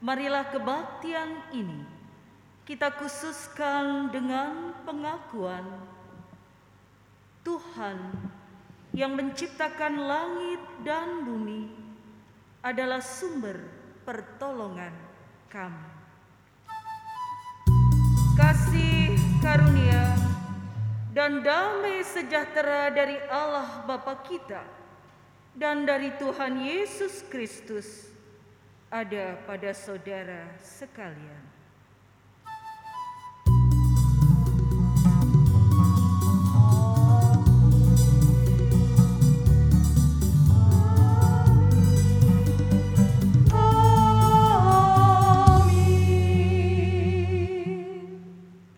marilah kebaktian ini kita khususkan dengan pengakuan Tuhan yang menciptakan langit dan bumi adalah sumber pertolongan kami. Kasih karunia dan damai sejahtera dari Allah Bapa kita dan dari Tuhan Yesus Kristus ada pada saudara sekalian.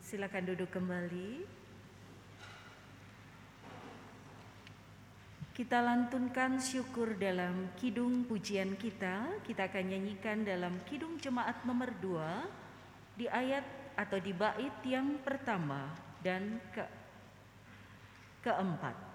Silakan duduk kembali. Kita lantunkan syukur dalam kidung pujian kita. Kita akan nyanyikan dalam kidung jemaat nomor dua di ayat atau di bait yang pertama dan ke keempat.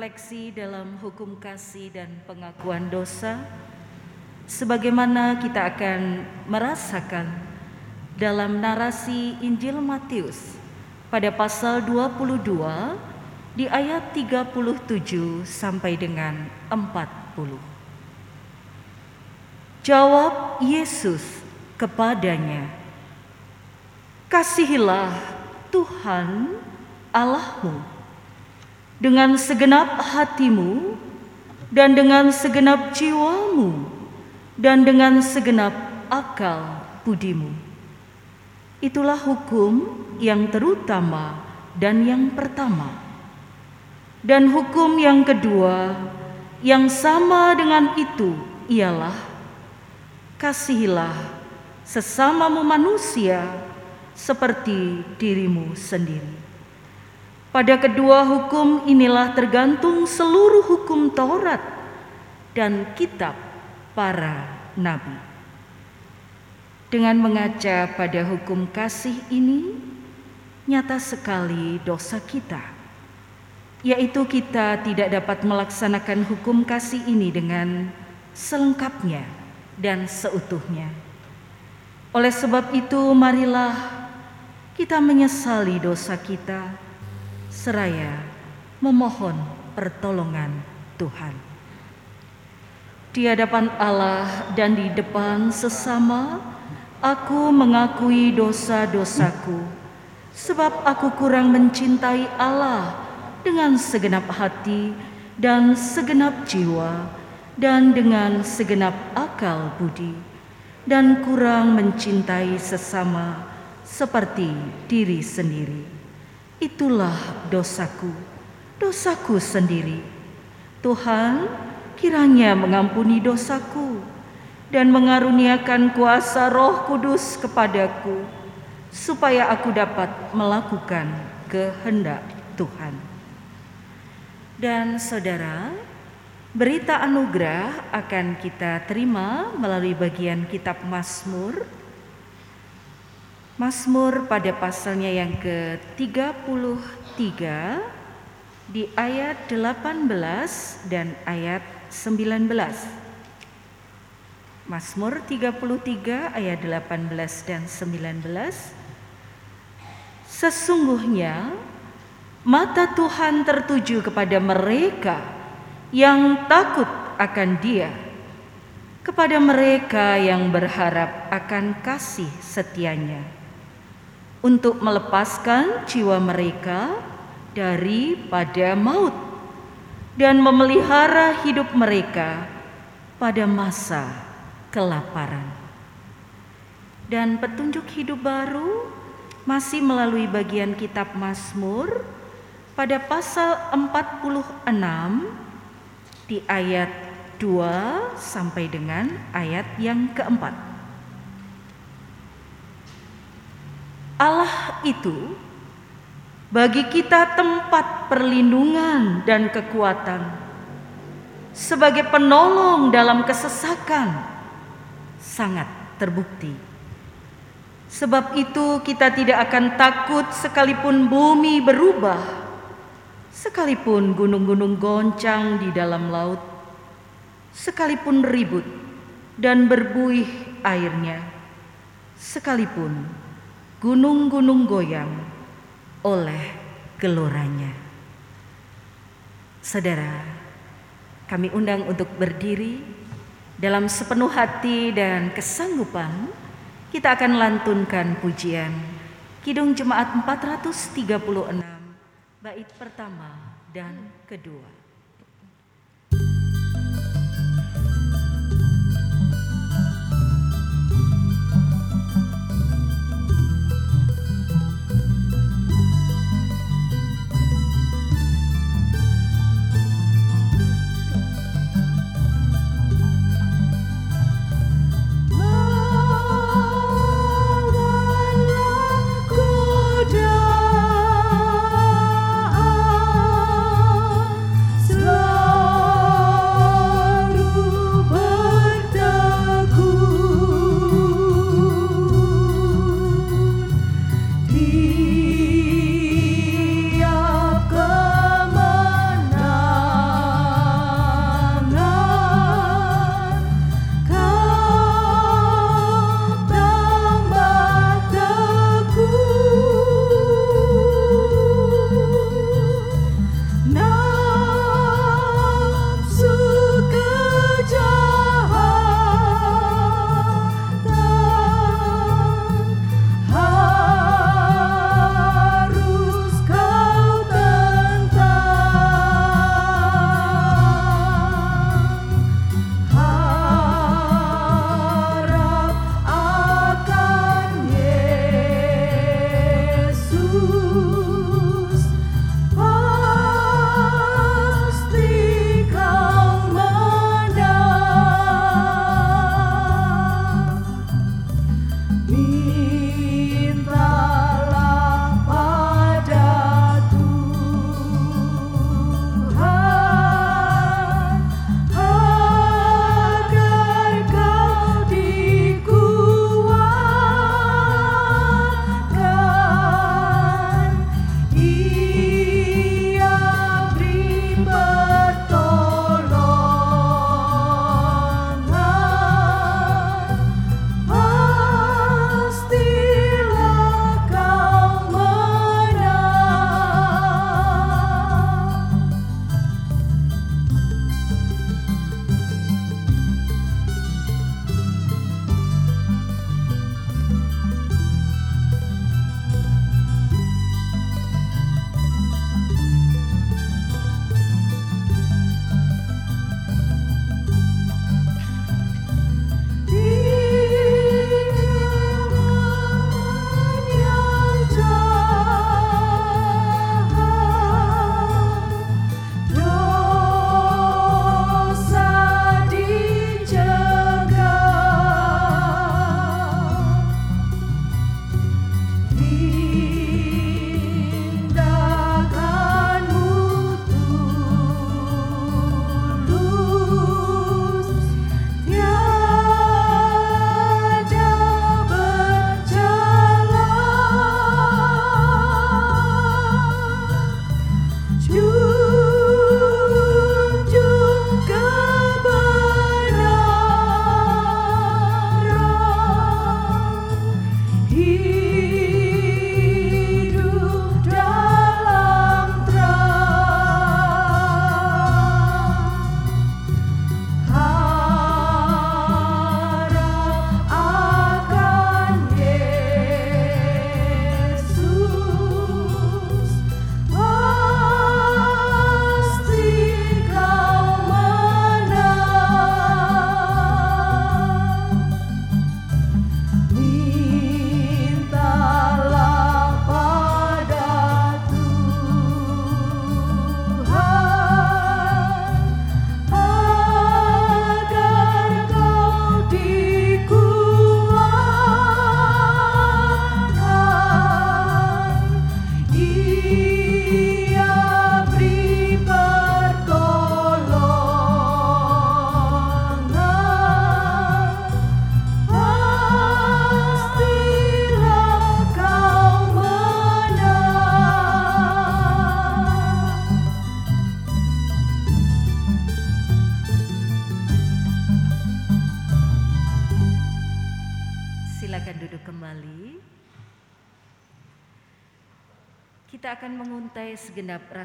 Kita berefleksi dalam hukum kasih dan pengakuan dosa sebagaimana kita akan merasakan dalam narasi Injil Matius pada pasal 22 di ayat 37 sampai dengan 40. Jawab Yesus kepadanya, Kasihilah Tuhan Allahmu dengan segenap hatimu dan dengan segenap jiwamu dan dengan segenap akal budimu. Itulah hukum yang terutama dan yang pertama. Dan hukum yang kedua yang sama dengan itu ialah kasihilah sesamamu manusia seperti dirimu sendiri. Pada kedua hukum inilah tergantung seluruh hukum Taurat dan kitab para nabi. Dengan mengaca pada hukum kasih ini, nyata sekali dosa kita, yaitu kita tidak dapat melaksanakan hukum kasih ini dengan selengkapnya dan seutuhnya. Oleh sebab itu, marilah kita menyesali dosa kita seraya memohon pertolongan Tuhan. Di hadapan Allah dan di depan sesama, aku mengakui dosa-dosaku, sebab aku kurang mencintai Allah dengan segenap hati dan segenap jiwa, dan dengan segenap akal budi, dan kurang mencintai sesama seperti diri sendiri. Itulah dosaku, dosaku sendiri. Tuhan, kiranya mengampuni dosaku dan mengaruniakan kuasa Roh Kudus kepadaku, supaya aku dapat melakukan kehendak Tuhan. Dan saudara, berita anugerah akan kita terima melalui bagian kitab Mazmur. Mazmur pada pasalnya yang ke-33 di ayat 18 dan ayat 19. Mazmur 33 ayat 18 dan 19. Sesungguhnya mata Tuhan tertuju kepada mereka yang takut akan Dia, kepada mereka yang berharap akan kasih setianya, untuk melepaskan jiwa mereka daripada maut dan memelihara hidup mereka pada masa kelaparan. Dan petunjuk hidup baru masih melalui bagian kitab Mazmur pada pasal 46 di ayat 2 sampai dengan ayat yang keempat. Allah itu bagi kita tempat perlindungan dan kekuatan, sebagai penolong dalam kesesakan, sangat terbukti. Sebab itu, kita tidak akan takut sekalipun bumi berubah, sekalipun gunung-gunung goncang di dalam laut, sekalipun ribut dan berbuih airnya, sekalipun gunung-gunung goyang oleh geloranya. Saudara, kami undang untuk berdiri dalam sepenuh hati dan kesanggupan kita akan lantunkan pujian Kidung Jemaat 436 bait pertama dan kedua.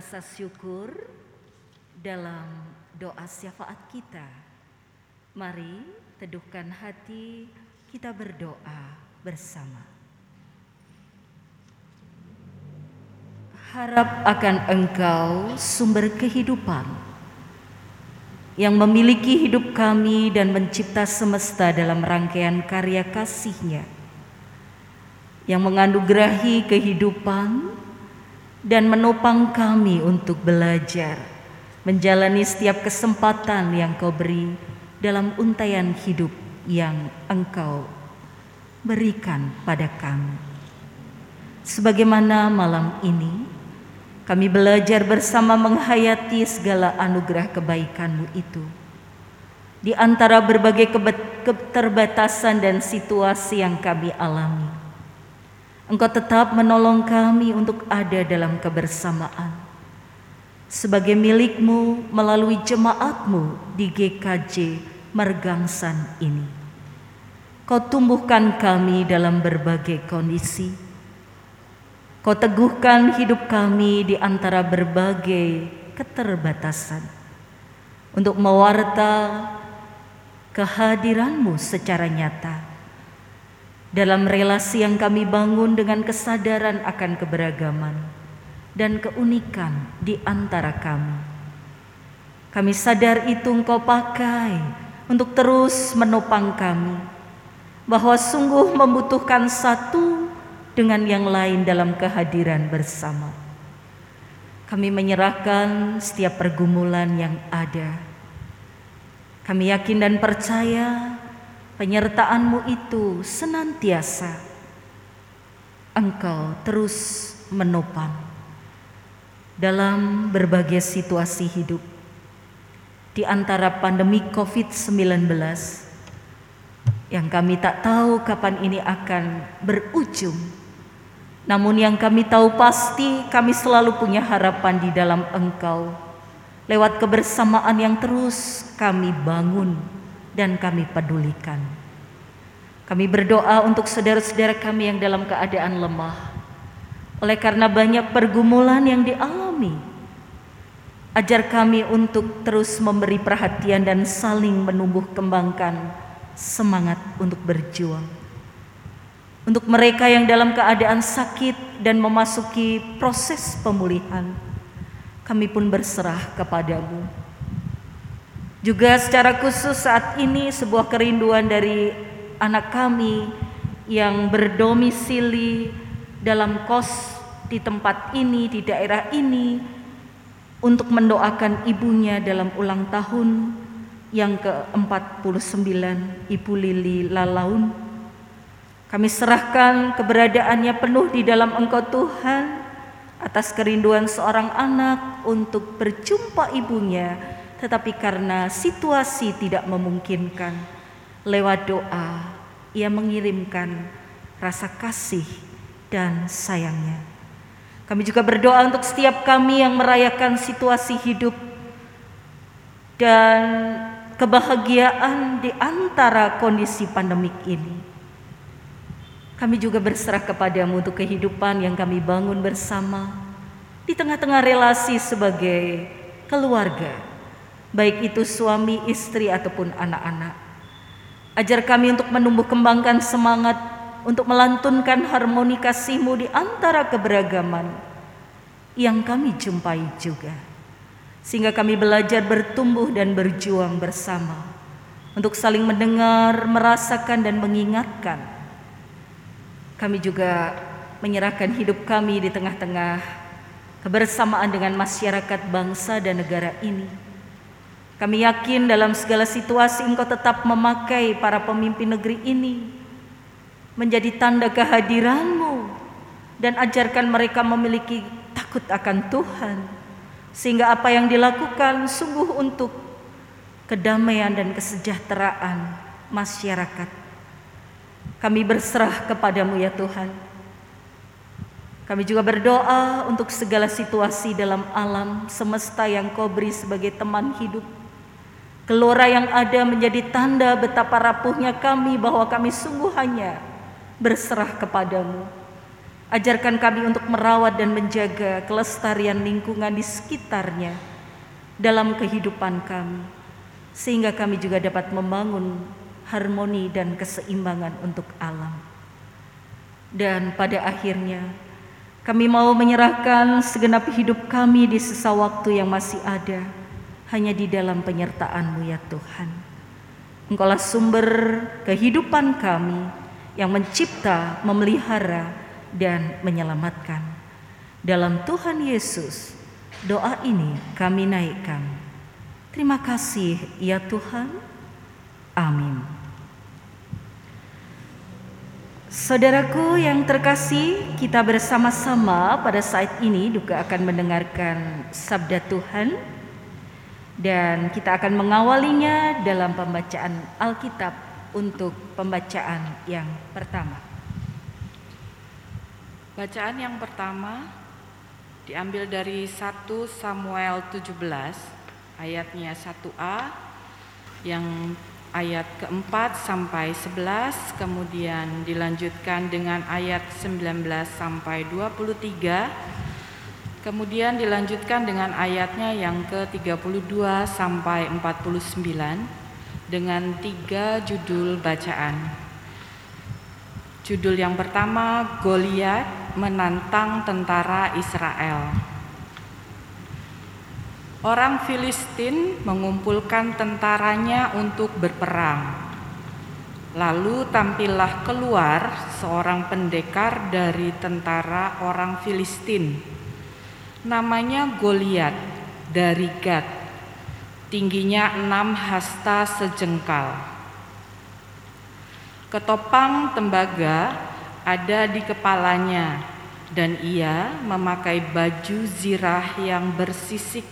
Rasa syukur dalam doa syafaat kita. Mari teduhkan hati, kita berdoa bersama. Harap akan Engkau, sumber kehidupan, yang memiliki hidup kami dan mencipta semesta dalam rangkaian karya kasih-Nya, yang mengandugerahi kehidupan dan menopang kami untuk belajar, menjalani setiap kesempatan yang Kau beri dalam untaian hidup yang Engkau berikan pada kami. Sebagaimana malam ini, kami belajar bersama menghayati segala anugerah kebaikan-Mu itu. Di antara berbagai keterbatasan dan situasi yang kami alami, Engkau tetap menolong kami untuk ada dalam kebersamaan. Sebagai milikmu melalui jemaatmu di GKJ Mergangsan ini. Kau tumbuhkan kami dalam berbagai kondisi Kau teguhkan hidup kami di antara berbagai keterbatasan untuk mewarta kehadiranmu secara nyata dalam relasi yang kami bangun dengan kesadaran akan keberagaman dan keunikan di antara kami. Kami sadar itu engkau pakai untuk terus menopang kami, bahwa sungguh membutuhkan satu dengan yang lain dalam kehadiran bersama. Kami menyerahkan setiap pergumulan yang ada. Kami yakin dan percaya penyertaan-Mu itu senantiasa Engkau terus menopang dalam berbagai situasi hidup. Di antara pandemi COVID-19 yang kami tak tahu kapan ini akan berujung namun yang kami tahu pasti kami selalu punya harapan di dalam Engkau. Lewat kebersamaan yang terus kami bangun dan kami pedulikan. Kami berdoa untuk saudara-saudara kami yang dalam keadaan lemah. Oleh karena banyak pergumulan yang dialami. Ajar kami untuk terus memberi perhatian dan saling menumbuh kembangkan semangat untuk berjuang untuk mereka yang dalam keadaan sakit dan memasuki proses pemulihan, kami pun berserah kepadamu. Juga secara khusus saat ini sebuah kerinduan dari anak kami yang berdomisili dalam kos di tempat ini, di daerah ini, untuk mendoakan ibunya dalam ulang tahun yang ke-49 Ibu Lili Lalaun. Kami serahkan keberadaannya penuh di dalam Engkau Tuhan atas kerinduan seorang anak untuk berjumpa ibunya tetapi karena situasi tidak memungkinkan lewat doa ia mengirimkan rasa kasih dan sayangnya. Kami juga berdoa untuk setiap kami yang merayakan situasi hidup dan kebahagiaan di antara kondisi pandemik ini. Kami juga berserah kepadamu untuk kehidupan yang kami bangun bersama di tengah-tengah relasi sebagai keluarga, baik itu suami, istri, ataupun anak-anak. Ajar kami untuk menumbuh kembangkan semangat untuk melantunkan harmoni kasihmu di antara keberagaman yang kami jumpai juga. Sehingga kami belajar bertumbuh dan berjuang bersama untuk saling mendengar, merasakan, dan mengingatkan kami juga menyerahkan hidup kami di tengah-tengah kebersamaan dengan masyarakat bangsa dan negara ini. Kami yakin dalam segala situasi Engkau tetap memakai para pemimpin negeri ini menjadi tanda kehadiranmu dan ajarkan mereka memiliki takut akan Tuhan sehingga apa yang dilakukan sungguh untuk kedamaian dan kesejahteraan masyarakat kami berserah kepadamu ya Tuhan. Kami juga berdoa untuk segala situasi dalam alam semesta yang kau beri sebagai teman hidup. Gelora yang ada menjadi tanda betapa rapuhnya kami bahwa kami sungguh hanya berserah kepadamu. Ajarkan kami untuk merawat dan menjaga kelestarian lingkungan di sekitarnya dalam kehidupan kami, sehingga kami juga dapat membangun harmoni dan keseimbangan untuk alam. Dan pada akhirnya, kami mau menyerahkan segenap hidup kami di sisa waktu yang masih ada, hanya di dalam penyertaan-Mu ya Tuhan. Engkaulah sumber kehidupan kami yang mencipta, memelihara, dan menyelamatkan. Dalam Tuhan Yesus, doa ini kami naikkan. Terima kasih ya Tuhan. Amin. Saudaraku yang terkasih, kita bersama-sama pada saat ini juga akan mendengarkan sabda Tuhan dan kita akan mengawalinya dalam pembacaan Alkitab untuk pembacaan yang pertama. Bacaan yang pertama diambil dari 1 Samuel 17 ayatnya 1a yang ayat keempat sampai 11 kemudian dilanjutkan dengan ayat 19 sampai 23 kemudian dilanjutkan dengan ayatnya yang ke-32 sampai 49 dengan tiga judul bacaan. Judul yang pertama Goliat menantang tentara Israel. Orang Filistin mengumpulkan tentaranya untuk berperang. Lalu tampillah keluar seorang pendekar dari tentara orang Filistin. Namanya Goliat dari Gad. Tingginya enam hasta sejengkal. Ketopang tembaga ada di kepalanya dan ia memakai baju zirah yang bersisik.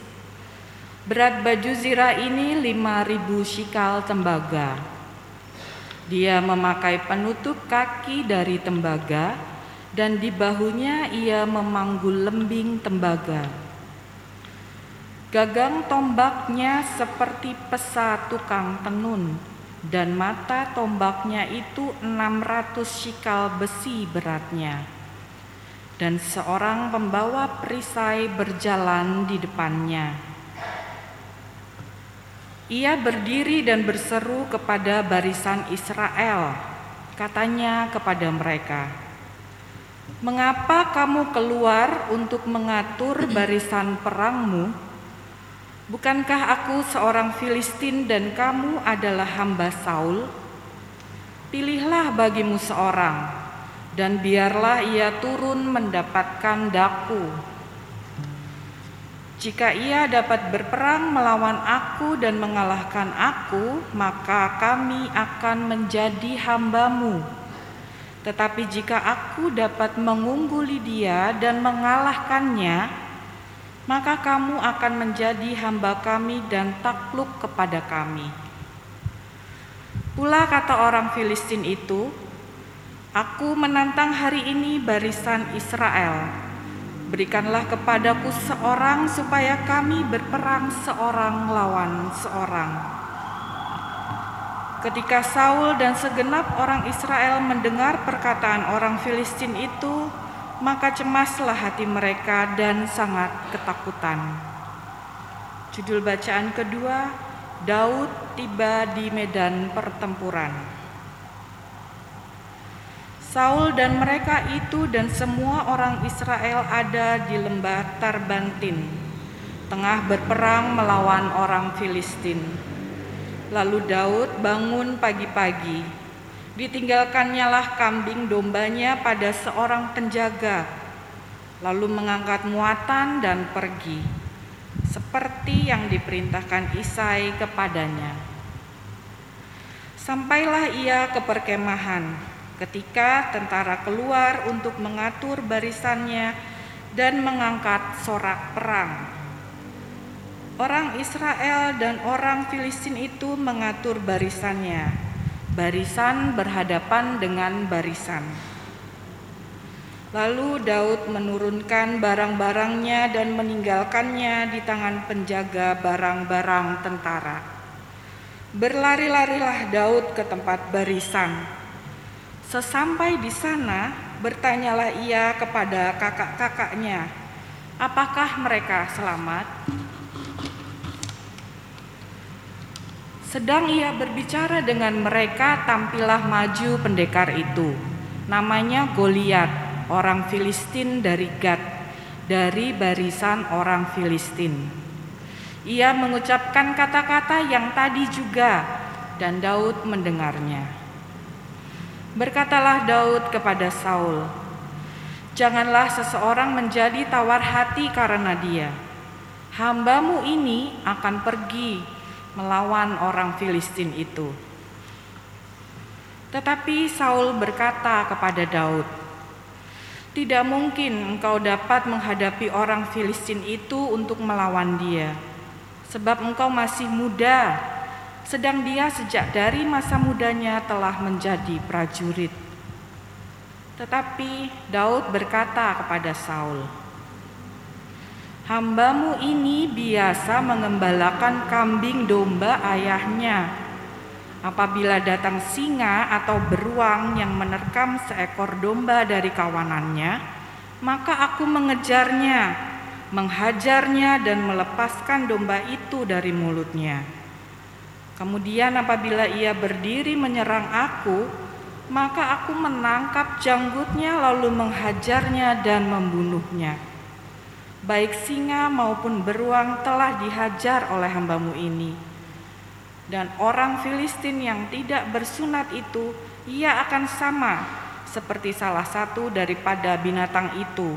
Berat baju zirah ini 5000 shikal tembaga. Dia memakai penutup kaki dari tembaga dan di bahunya ia memanggul lembing tembaga. Gagang tombaknya seperti pesa tukang tenun dan mata tombaknya itu 600 shikal besi beratnya. Dan seorang pembawa perisai berjalan di depannya. Ia berdiri dan berseru kepada barisan Israel. Katanya kepada mereka, "Mengapa kamu keluar untuk mengatur barisan perangmu?" Bukankah aku seorang Filistin dan kamu adalah hamba Saul? Pilihlah bagimu seorang, dan biarlah ia turun mendapatkan daku. Jika ia dapat berperang melawan aku dan mengalahkan aku, maka kami akan menjadi hambamu. Tetapi jika aku dapat mengungguli dia dan mengalahkannya, maka kamu akan menjadi hamba kami dan takluk kepada kami. Pula kata orang Filistin itu, Aku menantang hari ini barisan Israel. Berikanlah kepadaku seorang supaya kami berperang seorang lawan seorang. Ketika Saul dan segenap orang Israel mendengar perkataan orang Filistin itu, maka cemaslah hati mereka dan sangat ketakutan. Judul bacaan kedua, Daud tiba di medan pertempuran. Saul dan mereka itu dan semua orang Israel ada di lembah Tarbantin, tengah berperang melawan orang Filistin. Lalu Daud bangun pagi-pagi Ditinggalkannya lah kambing dombanya pada seorang penjaga, lalu mengangkat muatan dan pergi, seperti yang diperintahkan Isai kepadanya. Sampailah ia ke perkemahan ketika tentara keluar untuk mengatur barisannya dan mengangkat sorak perang. Orang Israel dan orang Filistin itu mengatur barisannya barisan berhadapan dengan barisan. Lalu Daud menurunkan barang-barangnya dan meninggalkannya di tangan penjaga barang-barang tentara. Berlari-larilah Daud ke tempat barisan. Sesampai di sana, bertanyalah ia kepada kakak-kakaknya, apakah mereka selamat? Sedang ia berbicara dengan mereka, tampillah maju pendekar itu. Namanya Goliat, orang Filistin dari Gad, dari barisan orang Filistin. Ia mengucapkan kata-kata yang tadi juga, dan Daud mendengarnya. Berkatalah Daud kepada Saul, "Janganlah seseorang menjadi tawar hati karena dia. Hambamu ini akan pergi melawan orang Filistin itu." Tetapi Saul berkata kepada Daud, "Tidak mungkin engkau dapat menghadapi orang Filistin itu untuk melawan dia, sebab engkau masih muda sedang dia sejak dari masa mudanya telah menjadi prajurit. Tetapi Daud berkata kepada Saul, "Hambamu ini biasa mengembalakan kambing domba ayahnya. Apabila datang singa atau beruang yang menerkam seekor domba dari kawanannya, maka aku mengejarnya, menghajarnya, dan melepaskan domba itu dari mulutnya." Kemudian apabila ia berdiri menyerang aku, maka aku menangkap janggutnya lalu menghajarnya dan membunuhnya. Baik singa maupun beruang telah dihajar oleh hambamu ini. Dan orang Filistin yang tidak bersunat itu, ia akan sama seperti salah satu daripada binatang itu,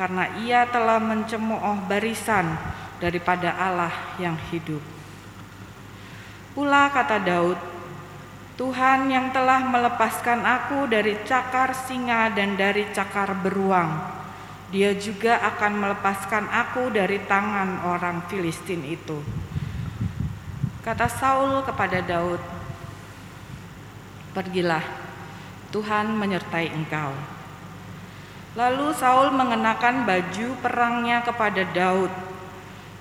karena ia telah mencemooh barisan daripada Allah yang hidup. Pula kata Daud, Tuhan yang telah melepaskan aku dari cakar singa dan dari cakar beruang, dia juga akan melepaskan aku dari tangan orang Filistin itu. Kata Saul kepada Daud, Pergilah, Tuhan menyertai engkau. Lalu Saul mengenakan baju perangnya kepada Daud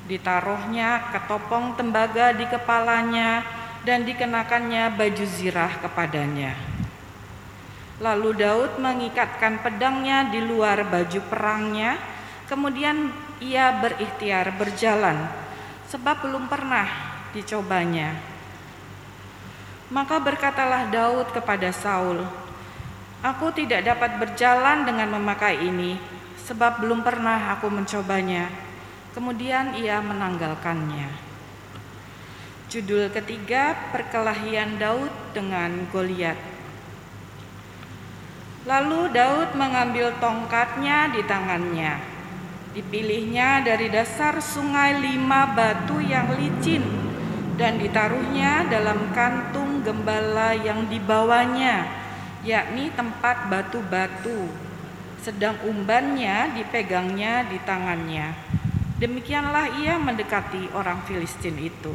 Ditaruhnya ketopong tembaga di kepalanya dan dikenakannya baju zirah kepadanya. Lalu Daud mengikatkan pedangnya di luar baju perangnya, kemudian ia berikhtiar berjalan, sebab belum pernah dicobanya. Maka berkatalah Daud kepada Saul, "Aku tidak dapat berjalan dengan memakai ini, sebab belum pernah aku mencobanya." Kemudian ia menanggalkannya. Judul ketiga perkelahian Daud dengan Goliat. Lalu Daud mengambil tongkatnya di tangannya. Dipilihnya dari dasar sungai lima batu yang licin dan ditaruhnya dalam kantung gembala yang dibawanya, yakni tempat batu-batu. Sedang umbannya dipegangnya di tangannya. Demikianlah ia mendekati orang Filistin itu.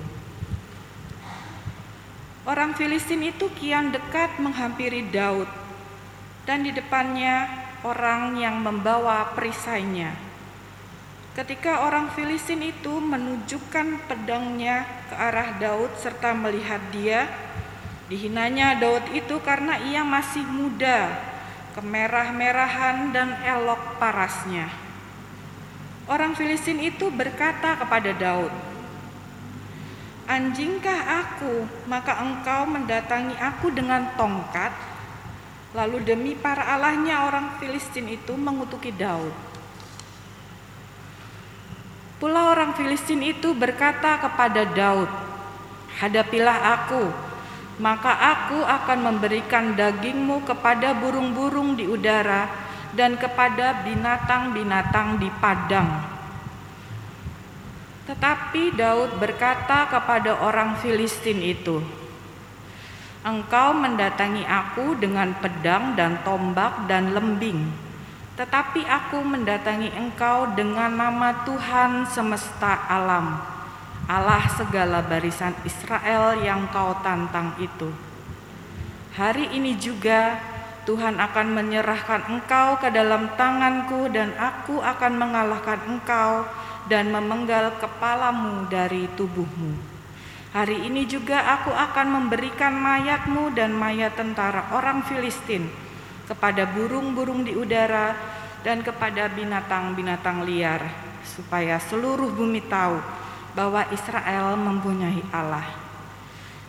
Orang Filistin itu kian dekat menghampiri Daud, dan di depannya orang yang membawa perisainya. Ketika orang Filistin itu menunjukkan pedangnya ke arah Daud serta melihat dia, dihinanya Daud itu karena ia masih muda, kemerah-merahan dan elok parasnya. Orang Filistin itu berkata kepada Daud, "Anjingkah aku, maka engkau mendatangi aku dengan tongkat?" Lalu demi para allahnya orang Filistin itu mengutuki Daud. Pula orang Filistin itu berkata kepada Daud, "Hadapilah aku, maka aku akan memberikan dagingmu kepada burung-burung di udara dan kepada binatang-binatang di padang. Tetapi Daud berkata kepada orang Filistin itu, "Engkau mendatangi aku dengan pedang dan tombak dan lembing, tetapi aku mendatangi engkau dengan nama Tuhan semesta alam, Allah segala barisan Israel yang kau tantang itu." Hari ini juga Tuhan akan menyerahkan engkau ke dalam tanganku dan aku akan mengalahkan engkau dan memenggal kepalamu dari tubuhmu. Hari ini juga aku akan memberikan mayatmu dan mayat tentara orang Filistin kepada burung-burung di udara, dan kepada binatang-binatang liar, supaya seluruh bumi tahu bahwa Israel mempunyai Allah.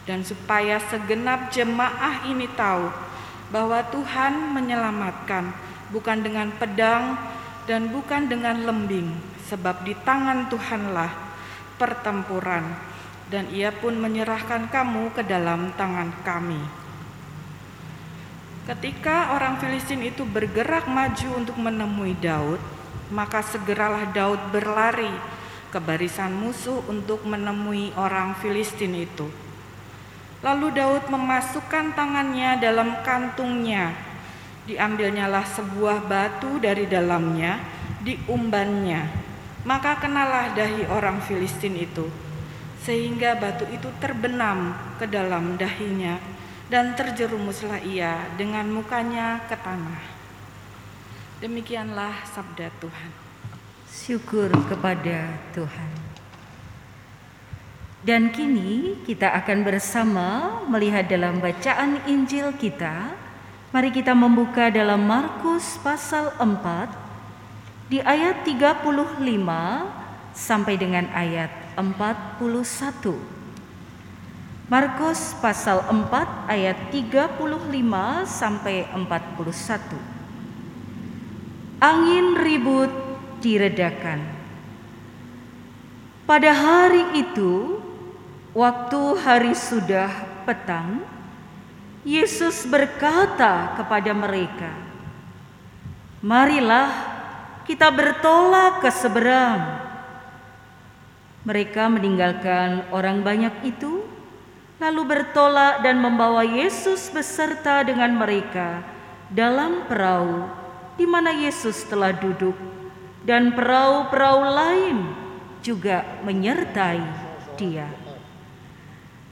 Dan supaya segenap jemaah ini tahu bahwa Tuhan menyelamatkan bukan dengan pedang dan bukan dengan lembing, sebab di tangan Tuhanlah pertempuran, dan Ia pun menyerahkan kamu ke dalam tangan kami. Ketika orang Filistin itu bergerak maju untuk menemui Daud, maka segeralah Daud berlari ke barisan musuh untuk menemui orang Filistin itu. Lalu Daud memasukkan tangannya dalam kantungnya. Diambilnyalah sebuah batu dari dalamnya, diumbannya. Maka kenalah dahi orang Filistin itu, sehingga batu itu terbenam ke dalam dahinya dan terjerumuslah ia dengan mukanya ke tanah. Demikianlah sabda Tuhan. Syukur kepada Tuhan. Dan kini kita akan bersama melihat dalam bacaan Injil kita. Mari kita membuka dalam Markus pasal 4 di ayat 35 sampai dengan ayat 41. Markus pasal 4 ayat 35 sampai 41. Angin ribut diredakan. Pada hari itu, waktu hari sudah petang, Yesus berkata kepada mereka, "Marilah kita bertolak ke seberang." Mereka meninggalkan orang banyak itu, lalu bertolak dan membawa Yesus beserta dengan mereka dalam perahu di mana Yesus telah duduk, dan perahu-perahu lain juga menyertai Dia.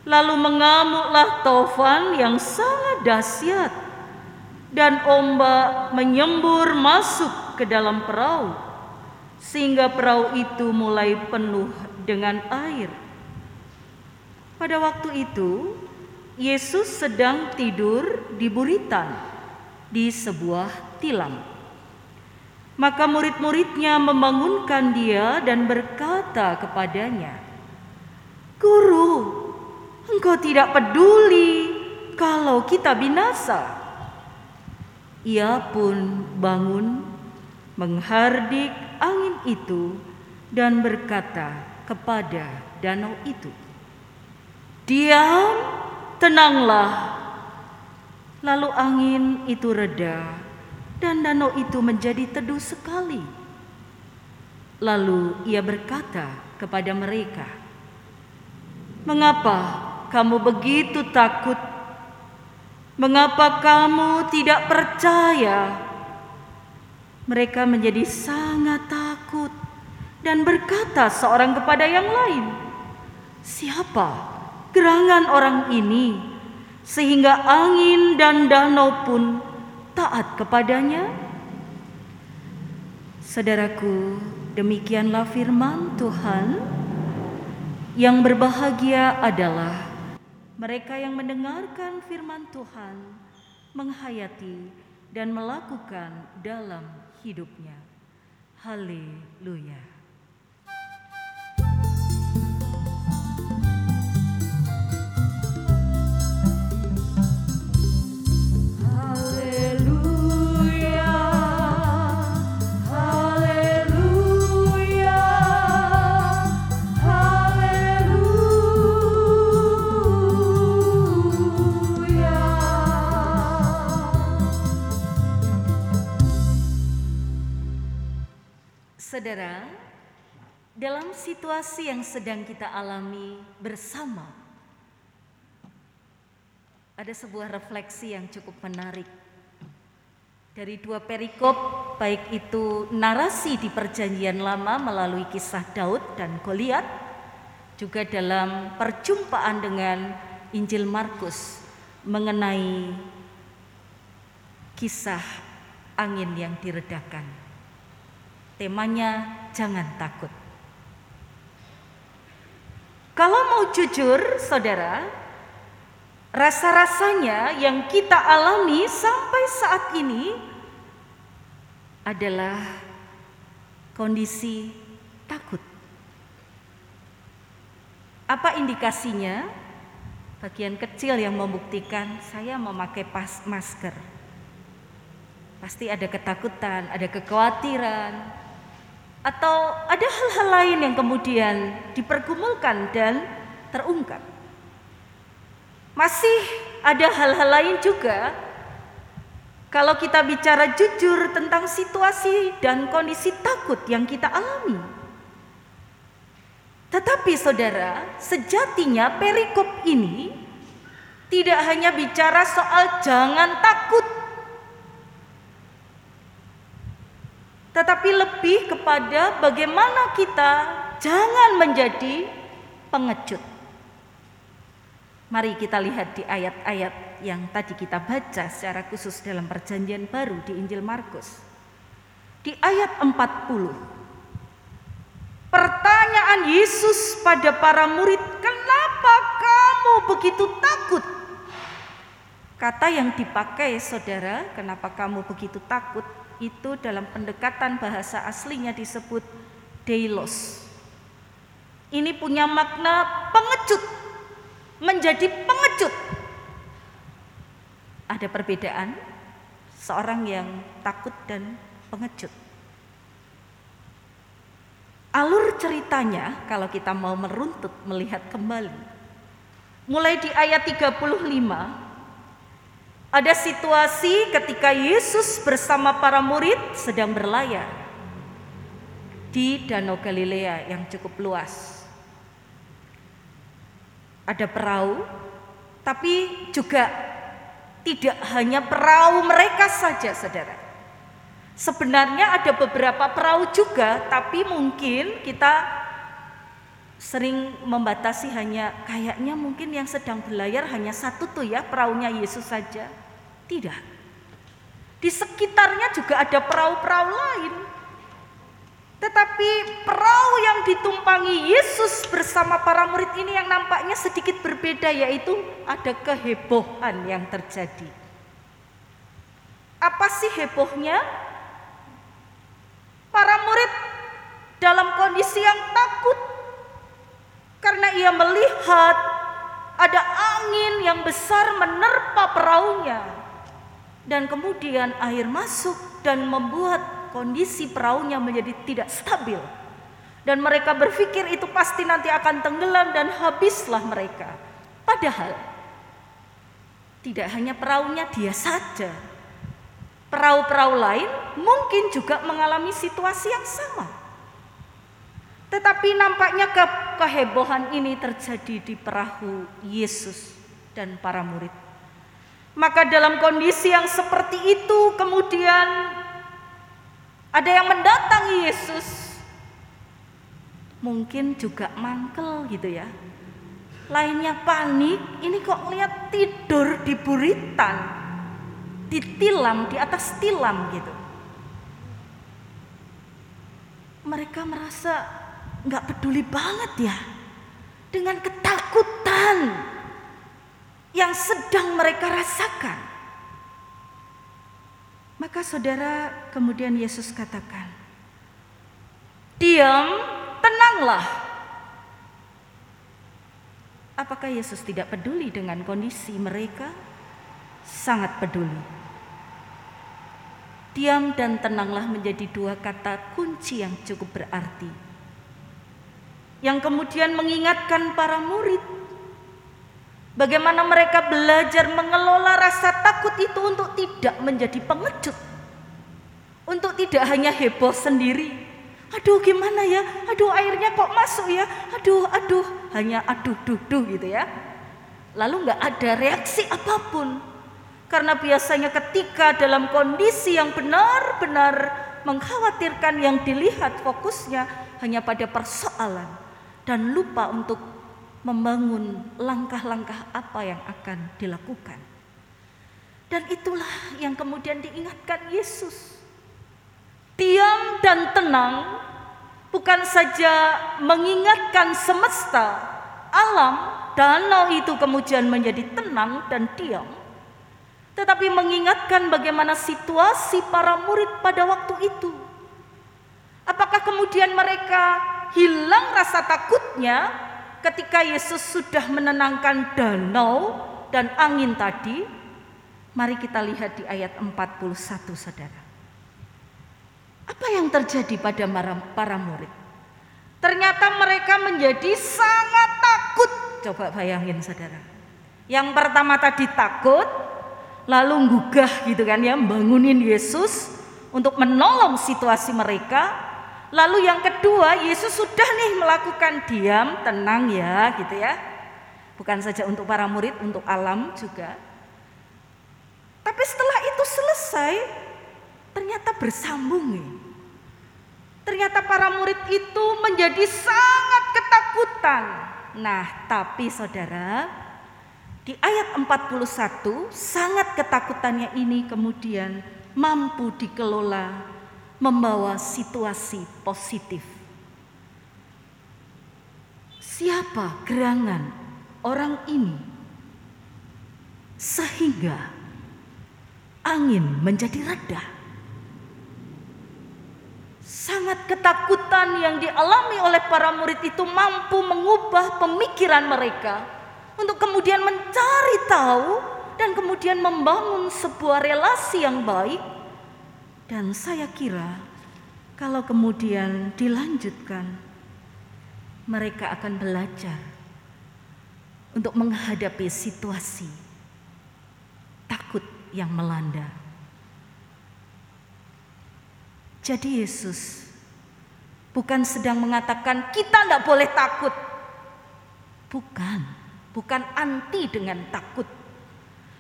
Lalu mengamuklah tofan yang sangat dahsyat, dan ombak menyembur masuk ke dalam perahu, sehingga perahu itu mulai penuh dengan air. Pada waktu itu, Yesus sedang tidur di buritan di sebuah tilam. Maka murid-muridnya membangunkan dia dan berkata kepadanya, "Guru, engkau tidak peduli kalau kita binasa." Ia pun bangun, menghardik angin itu, dan berkata kepada danau itu, "Diam, tenanglah." Lalu angin itu reda, dan danau itu menjadi teduh sekali. Lalu ia berkata kepada mereka, "Mengapa kamu begitu takut? Mengapa kamu tidak percaya?" Mereka menjadi sangat takut dan berkata seorang kepada yang lain, "Siapa gerangan orang ini sehingga angin dan danau pun taat kepadanya?" Saudaraku, demikianlah firman Tuhan. Yang berbahagia adalah mereka yang mendengarkan firman Tuhan, menghayati dan melakukan dalam hidupnya. Haleluya! Saudara, dalam situasi yang sedang kita alami bersama, ada sebuah refleksi yang cukup menarik. Dari dua perikop, baik itu narasi di Perjanjian Lama melalui kisah Daud dan Goliat, juga dalam perjumpaan dengan Injil Markus mengenai kisah angin yang diredakan. Temanya jangan takut. Kalau mau jujur, saudara, Rasa-rasanya yang kita alami sampai saat ini adalah kondisi takut. Apa indikasinya? Bagian kecil yang membuktikan saya memakai masker. Pasti ada ketakutan, ada kekhawatiran, atau ada hal-hal lain yang kemudian dipergumulkan dan terungkap. Masih ada hal-hal lain juga kalau kita bicara jujur tentang situasi dan kondisi takut yang kita alami. Tetapi saudara, sejatinya perikop ini tidak hanya bicara soal jangan takut, tetapi lebih kepada bagaimana kita jangan menjadi pengecut. Mari kita lihat di ayat-ayat yang tadi kita baca secara khusus dalam perjanjian baru di Injil Markus. Di ayat 40. Pertanyaan Yesus pada para murid, "Kenapa kamu begitu takut?" Kata yang dipakai saudara, "Kenapa kamu begitu takut?" Itu dalam pendekatan bahasa aslinya disebut deilos. Ini punya makna pengecut, menjadi pengecut. Ada perbedaan seorang yang takut dan pengecut. Alur ceritanya kalau kita mau meruntut melihat kembali. Mulai di ayat 35 ada situasi ketika Yesus bersama para murid sedang berlayar di Danau Galilea yang cukup luas. Ada perahu, tapi juga tidak hanya perahu mereka saja, saudara. Sebenarnya ada beberapa perahu juga, tapi mungkin kita sering membatasi hanya kayaknya mungkin yang sedang berlayar hanya satu tuh ya perahunya Yesus saja. Tidak. Di sekitarnya juga ada perahu-perahu lain. Tetapi perahu yang ditumpangi Yesus bersama para murid ini yang nampaknya sedikit berbeda yaitu ada kehebohan yang terjadi. Apa sih hebohnya? Para murid dalam kondisi yang takut karena ia melihat ada angin yang besar menerpa perahunya dan kemudian air masuk dan membuat kondisi perahunya menjadi tidak stabil. Dan mereka berpikir itu pasti nanti akan tenggelam dan habislah mereka. Padahal tidak hanya perahunya dia saja. Perahu-perahu lain mungkin juga mengalami situasi yang sama. Tetapi nampaknya ke kehebohan ini terjadi di perahu Yesus dan para murid. Maka dalam kondisi yang seperti itu kemudian ada yang mendatangi Yesus. Mungkin juga mangkel gitu ya. Lainnya panik, ini kok lihat tidur di buritan. Ditilam di atas tilam gitu. Mereka merasa nggak peduli banget ya dengan ketakutan yang sedang mereka rasakan. Maka saudara kemudian Yesus katakan, diam, tenanglah. Apakah Yesus tidak peduli dengan kondisi mereka? Sangat peduli. Diam dan tenanglah menjadi dua kata kunci yang cukup berarti. Yang kemudian mengingatkan para murid Bagaimana mereka belajar mengelola rasa takut itu untuk tidak menjadi pengecut. Untuk tidak hanya heboh sendiri. Aduh gimana ya? Aduh airnya kok masuk ya? Aduh, aduh. Hanya aduh, duh, duh gitu ya. Lalu nggak ada reaksi apa pun. Karena biasanya ketika dalam kondisi yang benar-benar mengkhawatirkan yang dilihat fokusnya hanya pada persoalan dan lupa untuk membangun langkah-langkah apa yang akan dilakukan. Dan itulah yang kemudian diingatkan Yesus. Diam dan tenang bukan saja mengingatkan semesta, alam, danau itu kemudian menjadi tenang dan diam, tetapi mengingatkan bagaimana situasi para murid pada waktu itu. Apakah kemudian mereka hilang rasa takutnya ketika Yesus sudah menenangkan danau dan angin tadi? Mari kita lihat di ayat 41 Saudara. Apa yang terjadi pada para murid? Ternyata mereka menjadi sangat takut. Coba bayangin saudara. Yang pertama tadi takut, lalu gugah gitu kan ya, bangunin Yesus untuk menolong situasi mereka. Lalu yang kedua, Yesus sudah nih melakukan diam, tenang ya gitu ya. Bukan saja untuk para murid, untuk alam juga. Tapi setelah itu selesai, ternyata bersambung nih Ternyata para murid itu menjadi sangat ketakutan. Nah, tapi saudara, di ayat 41 sangat ketakutannya ini kemudian mampu dikelola membawa situasi positif. Siapa gerangan orang ini sehingga angin menjadi reda? Sangat ketakutan yang dialami oleh para murid itu mampu mengubah pemikiran mereka untuk kemudian mencari tahu dan kemudian membangun sebuah relasi yang baik. Dan saya kira kalau kemudian dilanjutkan mereka akan belajar untuk menghadapi situasi takut yang melanda. Jadi Yesus bukan sedang mengatakan kita tidak boleh takut. Bukan, bukan anti dengan takut.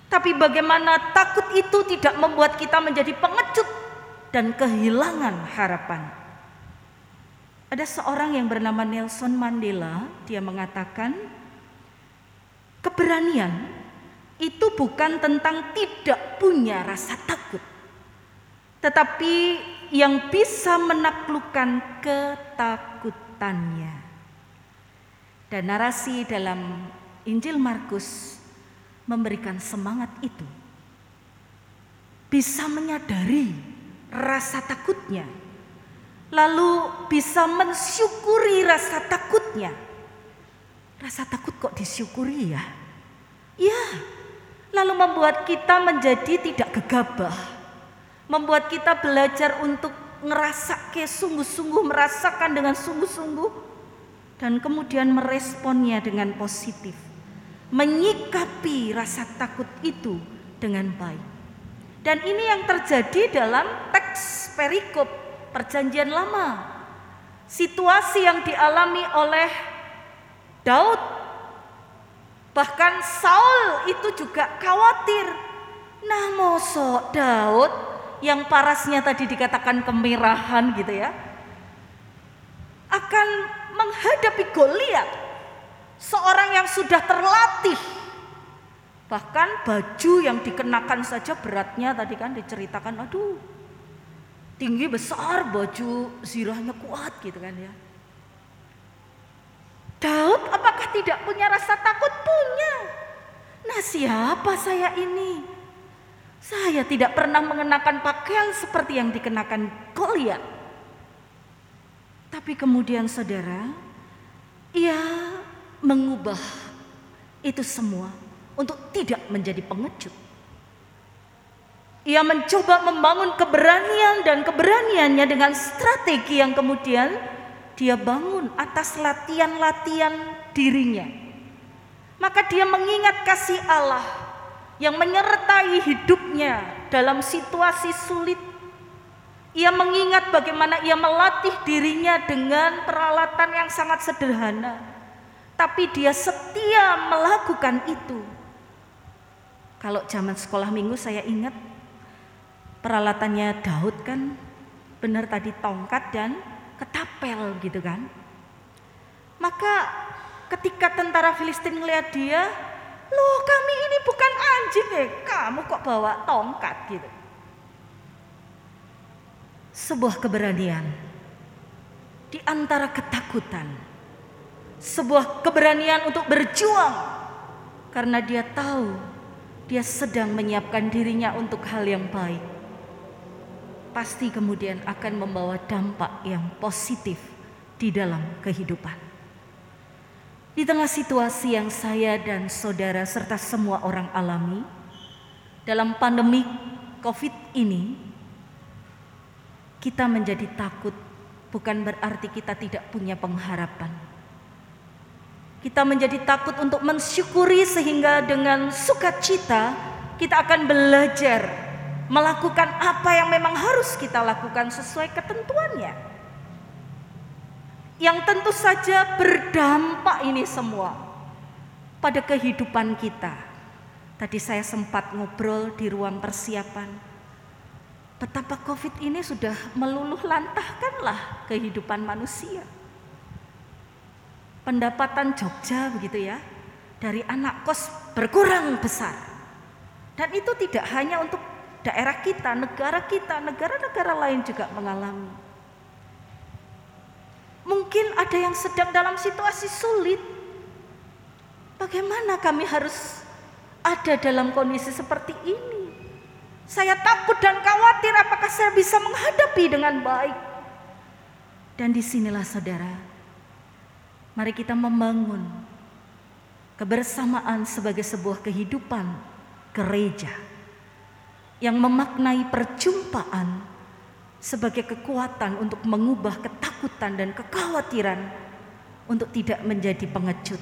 Tapi bagaimana takut itu tidak membuat kita menjadi pengecut dan kehilangan harapan. Ada seorang yang bernama Nelson Mandela, dia mengatakan keberanian itu bukan tentang tidak punya rasa takut. Tetapi yang bisa menaklukkan ketakutannya. Dan narasi dalam Injil Markus memberikan semangat itu. Bisa menyadari rasa takutnya, lalu bisa mensyukuri rasa takutnya. Rasa takut kok disyukuri ya? Ya, lalu membuat kita menjadi tidak gegabah membuat kita belajar untuk ngerasa ke sungguh-sungguh, merasakan dengan sungguh-sungguh, dan kemudian meresponnya dengan positif. Menyikapi rasa takut itu dengan baik. Dan ini yang terjadi dalam teks perikop perjanjian lama. Situasi yang dialami oleh Daud. Bahkan Saul itu juga khawatir. Nah mosok Daud yang parasnya tadi dikatakan kemerahan gitu ya akan menghadapi Goliat seorang yang sudah terlatih bahkan baju yang dikenakan saja beratnya tadi kan diceritakan aduh tinggi besar baju zirahnya kuat gitu kan ya. Daud apakah tidak punya rasa takut? Punya. Nah siapa saya ini? Saya tidak pernah mengenakan pakaian seperti yang dikenakan Goliat. Tapi kemudian saudara, ia mengubah itu semua untuk tidak menjadi pengecut. Ia mencoba membangun keberanian dan keberaniannya dengan strategi yang kemudian dia bangun atas latihan-latihan dirinya. Maka dia mengingat kasih Allah yang menyertai hidupnya dalam situasi sulit. Ia mengingat bagaimana ia melatih dirinya dengan peralatan yang sangat sederhana, tapi dia setia melakukan itu. Kalau zaman sekolah minggu saya ingat peralatannya Daud kan benar tadi tongkat dan ketapel gitu kan. Maka ketika tentara Filistin melihat dia, Loh kami ini bukan anjing ya, kamu kok bawa tongkat gitu. Sebuah keberanian di antara ketakutan. sebuah keberanian untuk berjuang karena dia tahu dia sedang menyiapkan dirinya untuk hal yang baik. Pasti kemudian akan membawa dampak yang positif di dalam kehidupan. Di tengah situasi yang saya dan saudara serta semua orang alami dalam pandemi COVID ini, kita menjadi takut bukan berarti kita tidak punya pengharapan. Kita menjadi takut untuk mensyukuri sehingga dengan sukacita kita akan belajar melakukan apa yang memang harus kita lakukan sesuai ketentuannya. Yang tentu saja berdampak ini semua pada kehidupan kita. Tadi saya sempat ngobrol di ruang persiapan. Betapa COVID ini sudah meluluh lantahkanlah kehidupan manusia pendapatan Jogja begitu ya dari anak kos berkurang besar. Dan itu tidak hanya untuk daerah kita, negara kita, negara-negara lain juga mengalami. Mungkin ada yang sedang dalam situasi sulit. Bagaimana kami harus ada dalam kondisi seperti ini? Saya takut dan khawatir apakah saya bisa menghadapi dengan baik. Dan di sinilah saudara, Mari kita membangun kebersamaan sebagai sebuah kehidupan gereja yang memaknai perjumpaan sebagai kekuatan untuk mengubah ketakutan dan kekhawatiran untuk tidak menjadi pengecut,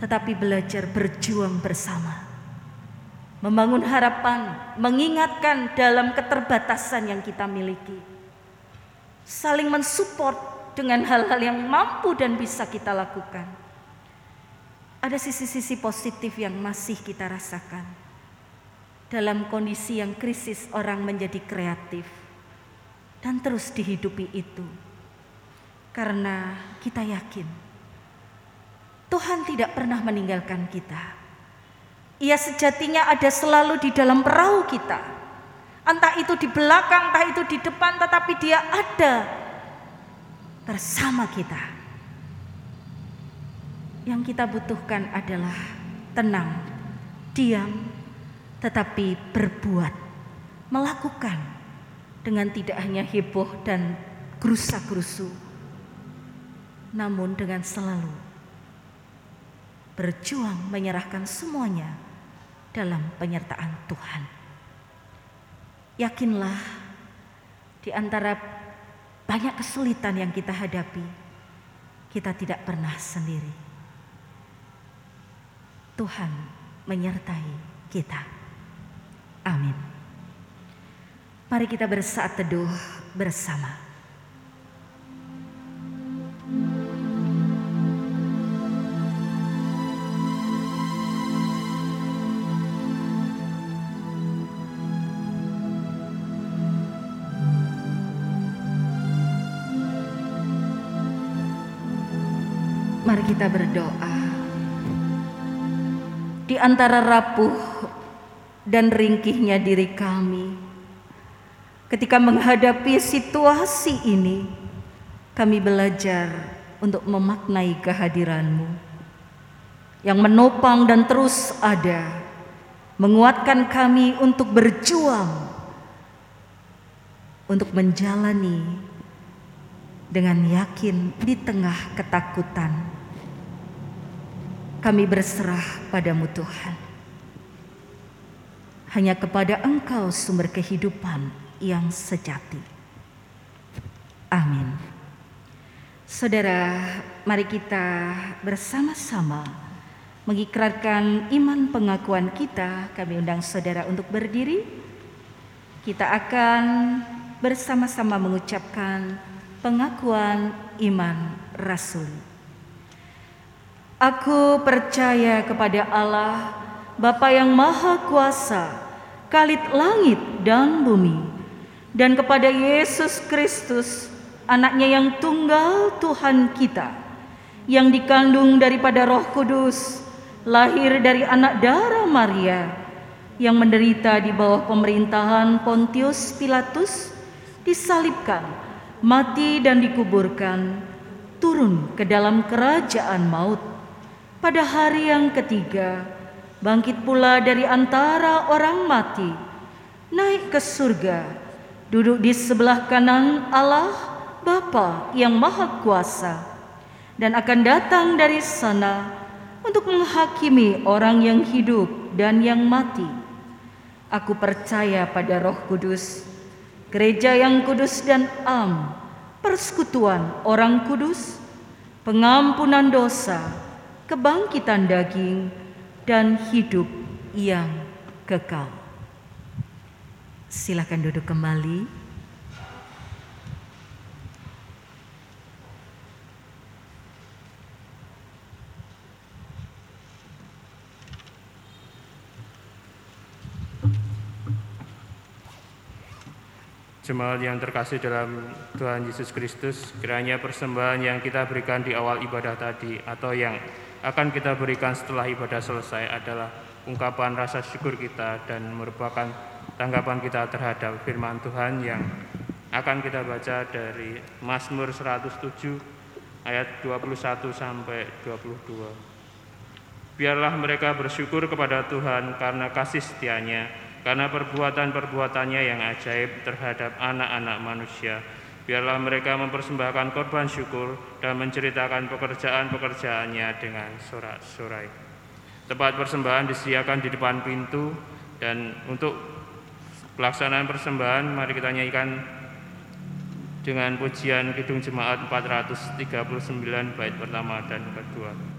tetapi belajar berjuang bersama. Membangun harapan, mengingatkan dalam keterbatasan yang kita miliki. Saling mensupport dengan hal-hal yang mampu dan bisa kita lakukan. Ada sisi-sisi positif yang masih kita rasakan. Dalam kondisi yang krisis orang menjadi kreatif dan terus dihidupi itu. Karena kita yakin Tuhan tidak pernah meninggalkan kita. Ia sejatinya ada selalu di dalam perahu kita. Entah itu di belakang, entah itu di depan, tetapi dia ada bersama kita. Yang kita butuhkan adalah tenang, diam, tetapi berbuat, melakukan dengan tidak hanya heboh dan gerusa-gerusu, namun dengan selalu berjuang menyerahkan semuanya dalam penyertaan Tuhan. Yakinlah di antara banyak kesulitan yang kita hadapi, kita tidak pernah sendiri. Tuhan menyertai kita. Amin. Mari kita bersaat teduh bersama. Kita berdoa. Di antara rapuh dan ringkihnya diri kami, ketika menghadapi situasi ini, kami belajar untuk memaknai kehadiranmu yang menopang dan terus ada, menguatkan kami untuk berjuang, untuk menjalani dengan yakin di tengah ketakutan kami berserah padamu Tuhan. Hanya kepada Engkau sumber kehidupan yang sejati. Amin. Saudara, mari kita bersama-sama mengikrarkan iman pengakuan kita. Kami undang saudara untuk berdiri. Kita akan bersama-sama mengucapkan pengakuan iman rasuli. Aku percaya kepada Allah, Bapa yang Maha Kuasa, Kalit langit dan bumi, dan kepada Yesus Kristus, anaknya yang tunggal Tuhan kita, yang dikandung daripada roh kudus, lahir dari anak darah Maria, yang menderita di bawah pemerintahan Pontius Pilatus, disalibkan, mati dan dikuburkan, turun ke dalam kerajaan maut. Pada hari yang ketiga, bangkit pula dari antara orang mati, naik ke surga, duduk di sebelah kanan Allah Bapa yang Maha Kuasa, dan akan datang dari sana untuk menghakimi orang yang hidup dan yang mati. Aku percaya pada Roh Kudus, gereja yang kudus dan am, persekutuan orang kudus, pengampunan dosa, kebangkitan daging, dan hidup yang kekal. Silakan duduk kembali. Jemaat yang terkasih dalam Tuhan Yesus Kristus, kiranya persembahan yang kita berikan di awal ibadah tadi atau yang akan kita berikan setelah ibadah selesai adalah ungkapan rasa syukur kita dan merupakan tanggapan kita terhadap firman Tuhan yang akan kita baca dari Mazmur 107 ayat 21 sampai 22. Biarlah mereka bersyukur kepada Tuhan karena kasih setianya, karena perbuatan-perbuatannya yang ajaib terhadap anak-anak manusia. Biarlah mereka mempersembahkan korban syukur dan menceritakan pekerjaan-pekerjaannya dengan sorak-sorai. Tempat persembahan disediakan di depan pintu dan untuk pelaksanaan persembahan mari kita nyanyikan dengan pujian Kidung Jemaat 439 bait pertama dan kedua.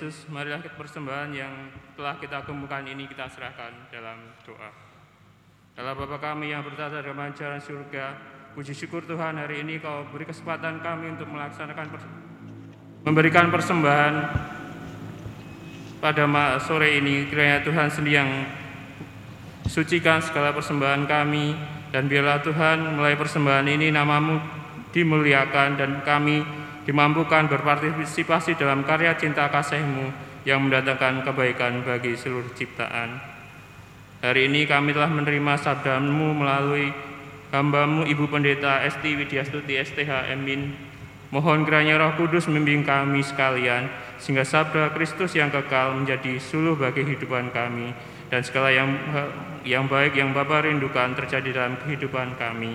Yesus, marilah persembahan yang telah kita kumpulkan ini kita serahkan dalam doa. Dalam Bapa kami yang bertata dalam ajaran surga, puji syukur Tuhan hari ini kau beri kesempatan kami untuk melaksanakan memberikan persembahan pada sore ini. Kiranya Tuhan sendiri yang sucikan segala persembahan kami Dan biarlah Tuhan mulai persembahan ini namamu dimuliakan dan kami dimampukan berpartisipasi dalam karya cinta kasih-Mu yang mendatangkan kebaikan bagi seluruh ciptaan. Hari ini kami telah menerima sabdamu melalui hambamu Ibu Pendeta Esti Widyastuti STH Emin. Mohon kiranya roh kudus membimbing kami sekalian, sehingga sabda Kristus yang kekal menjadi suluh bagi kehidupan kami, dan segala yang, yang baik yang Bapa rindukan terjadi dalam kehidupan kami.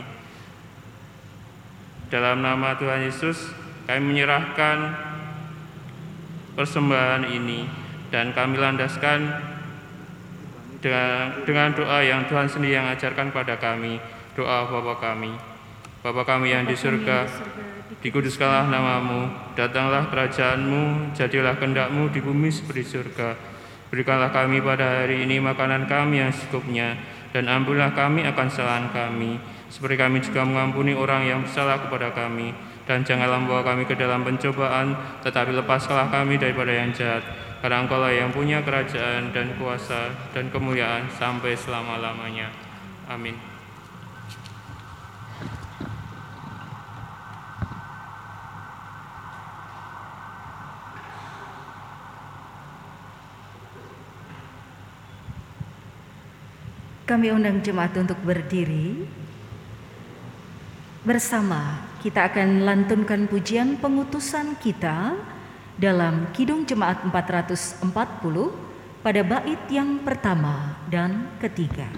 Dalam nama Tuhan Yesus, kami menyerahkan persembahan ini dan kami landaskan dengan, dengan doa yang Tuhan sendiri yang ajarkan pada kami, doa Bapa kami. Bapa kami yang di surga, dikuduskanlah namamu, datanglah kerajaanmu, jadilah kehendakmu di bumi seperti surga. Berikanlah kami pada hari ini makanan kami yang secukupnya, dan ampunilah kami akan kesalahan kami, seperti kami juga mengampuni orang yang bersalah kepada kami. Dan janganlah membawa kami ke dalam pencobaan, tetapi lepaskanlah kami daripada yang jahat. Karena engkau lah yang punya kerajaan dan kuasa dan kemuliaan sampai selama-lamanya. Amin. Kami undang jemaat untuk berdiri. Bersama kita akan lantunkan pujian pengutusan kita dalam Kidung Jemaat 440 pada bait yang pertama dan ketiga.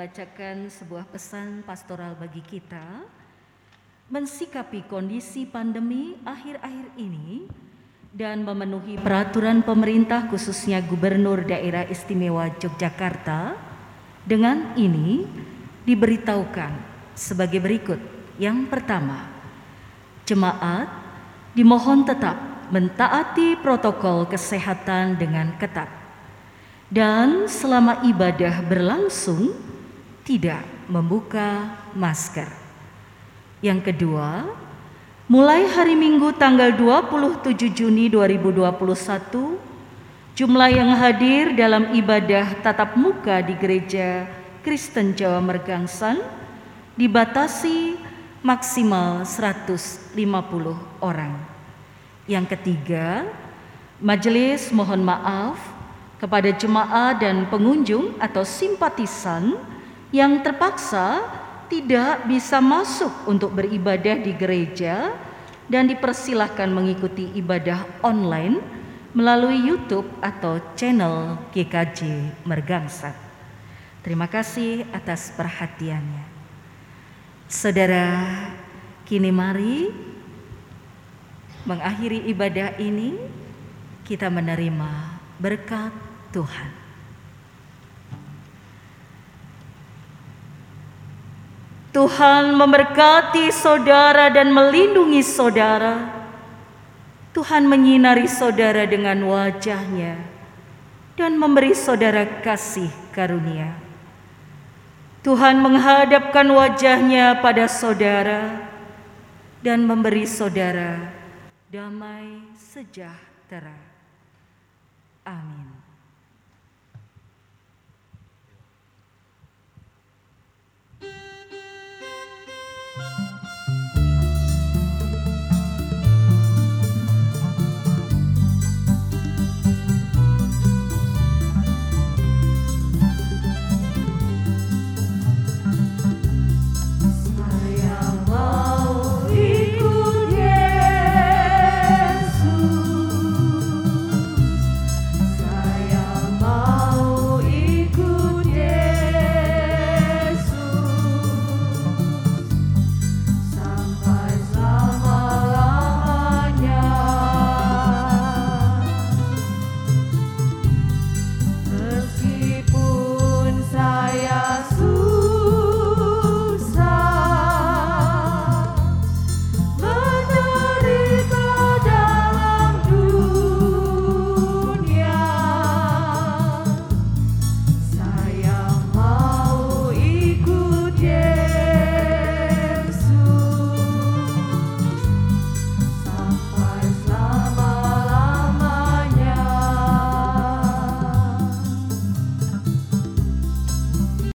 Membacakan sebuah pesan pastoral bagi kita. Mensikapi kondisi pandemi akhir-akhir ini dan memenuhi peraturan pemerintah khususnya Gubernur Daerah Istimewa Yogyakarta, dengan ini diberitahukan sebagai berikut. Yang pertama, jemaat dimohon tetap mentaati protokol kesehatan dengan ketat. Dan selama ibadah berlangsung, tidak membuka masker. Yang kedua, mulai hari Minggu tanggal 27 Juni 2021, jumlah yang hadir dalam ibadah tatap muka di gereja Kristen Jawa Mergangsan dibatasi maksimal 150 orang. Yang ketiga, majelis mohon maaf kepada jemaah dan pengunjung atau simpatisan yang terpaksa tidak bisa masuk untuk beribadah di gereja dan dipersilahkan mengikuti ibadah online melalui YouTube atau channel GKJ Mergangsat. Terima kasih atas perhatiannya. Saudara, kini mari mengakhiri ibadah ini kita menerima berkat Tuhan. Tuhan memberkati saudara dan melindungi saudara. Tuhan menyinari saudara dengan wajahnya dan memberi saudara kasih karunia. Tuhan menghadapkan wajahnya pada saudara dan memberi saudara damai sejahtera. Amin.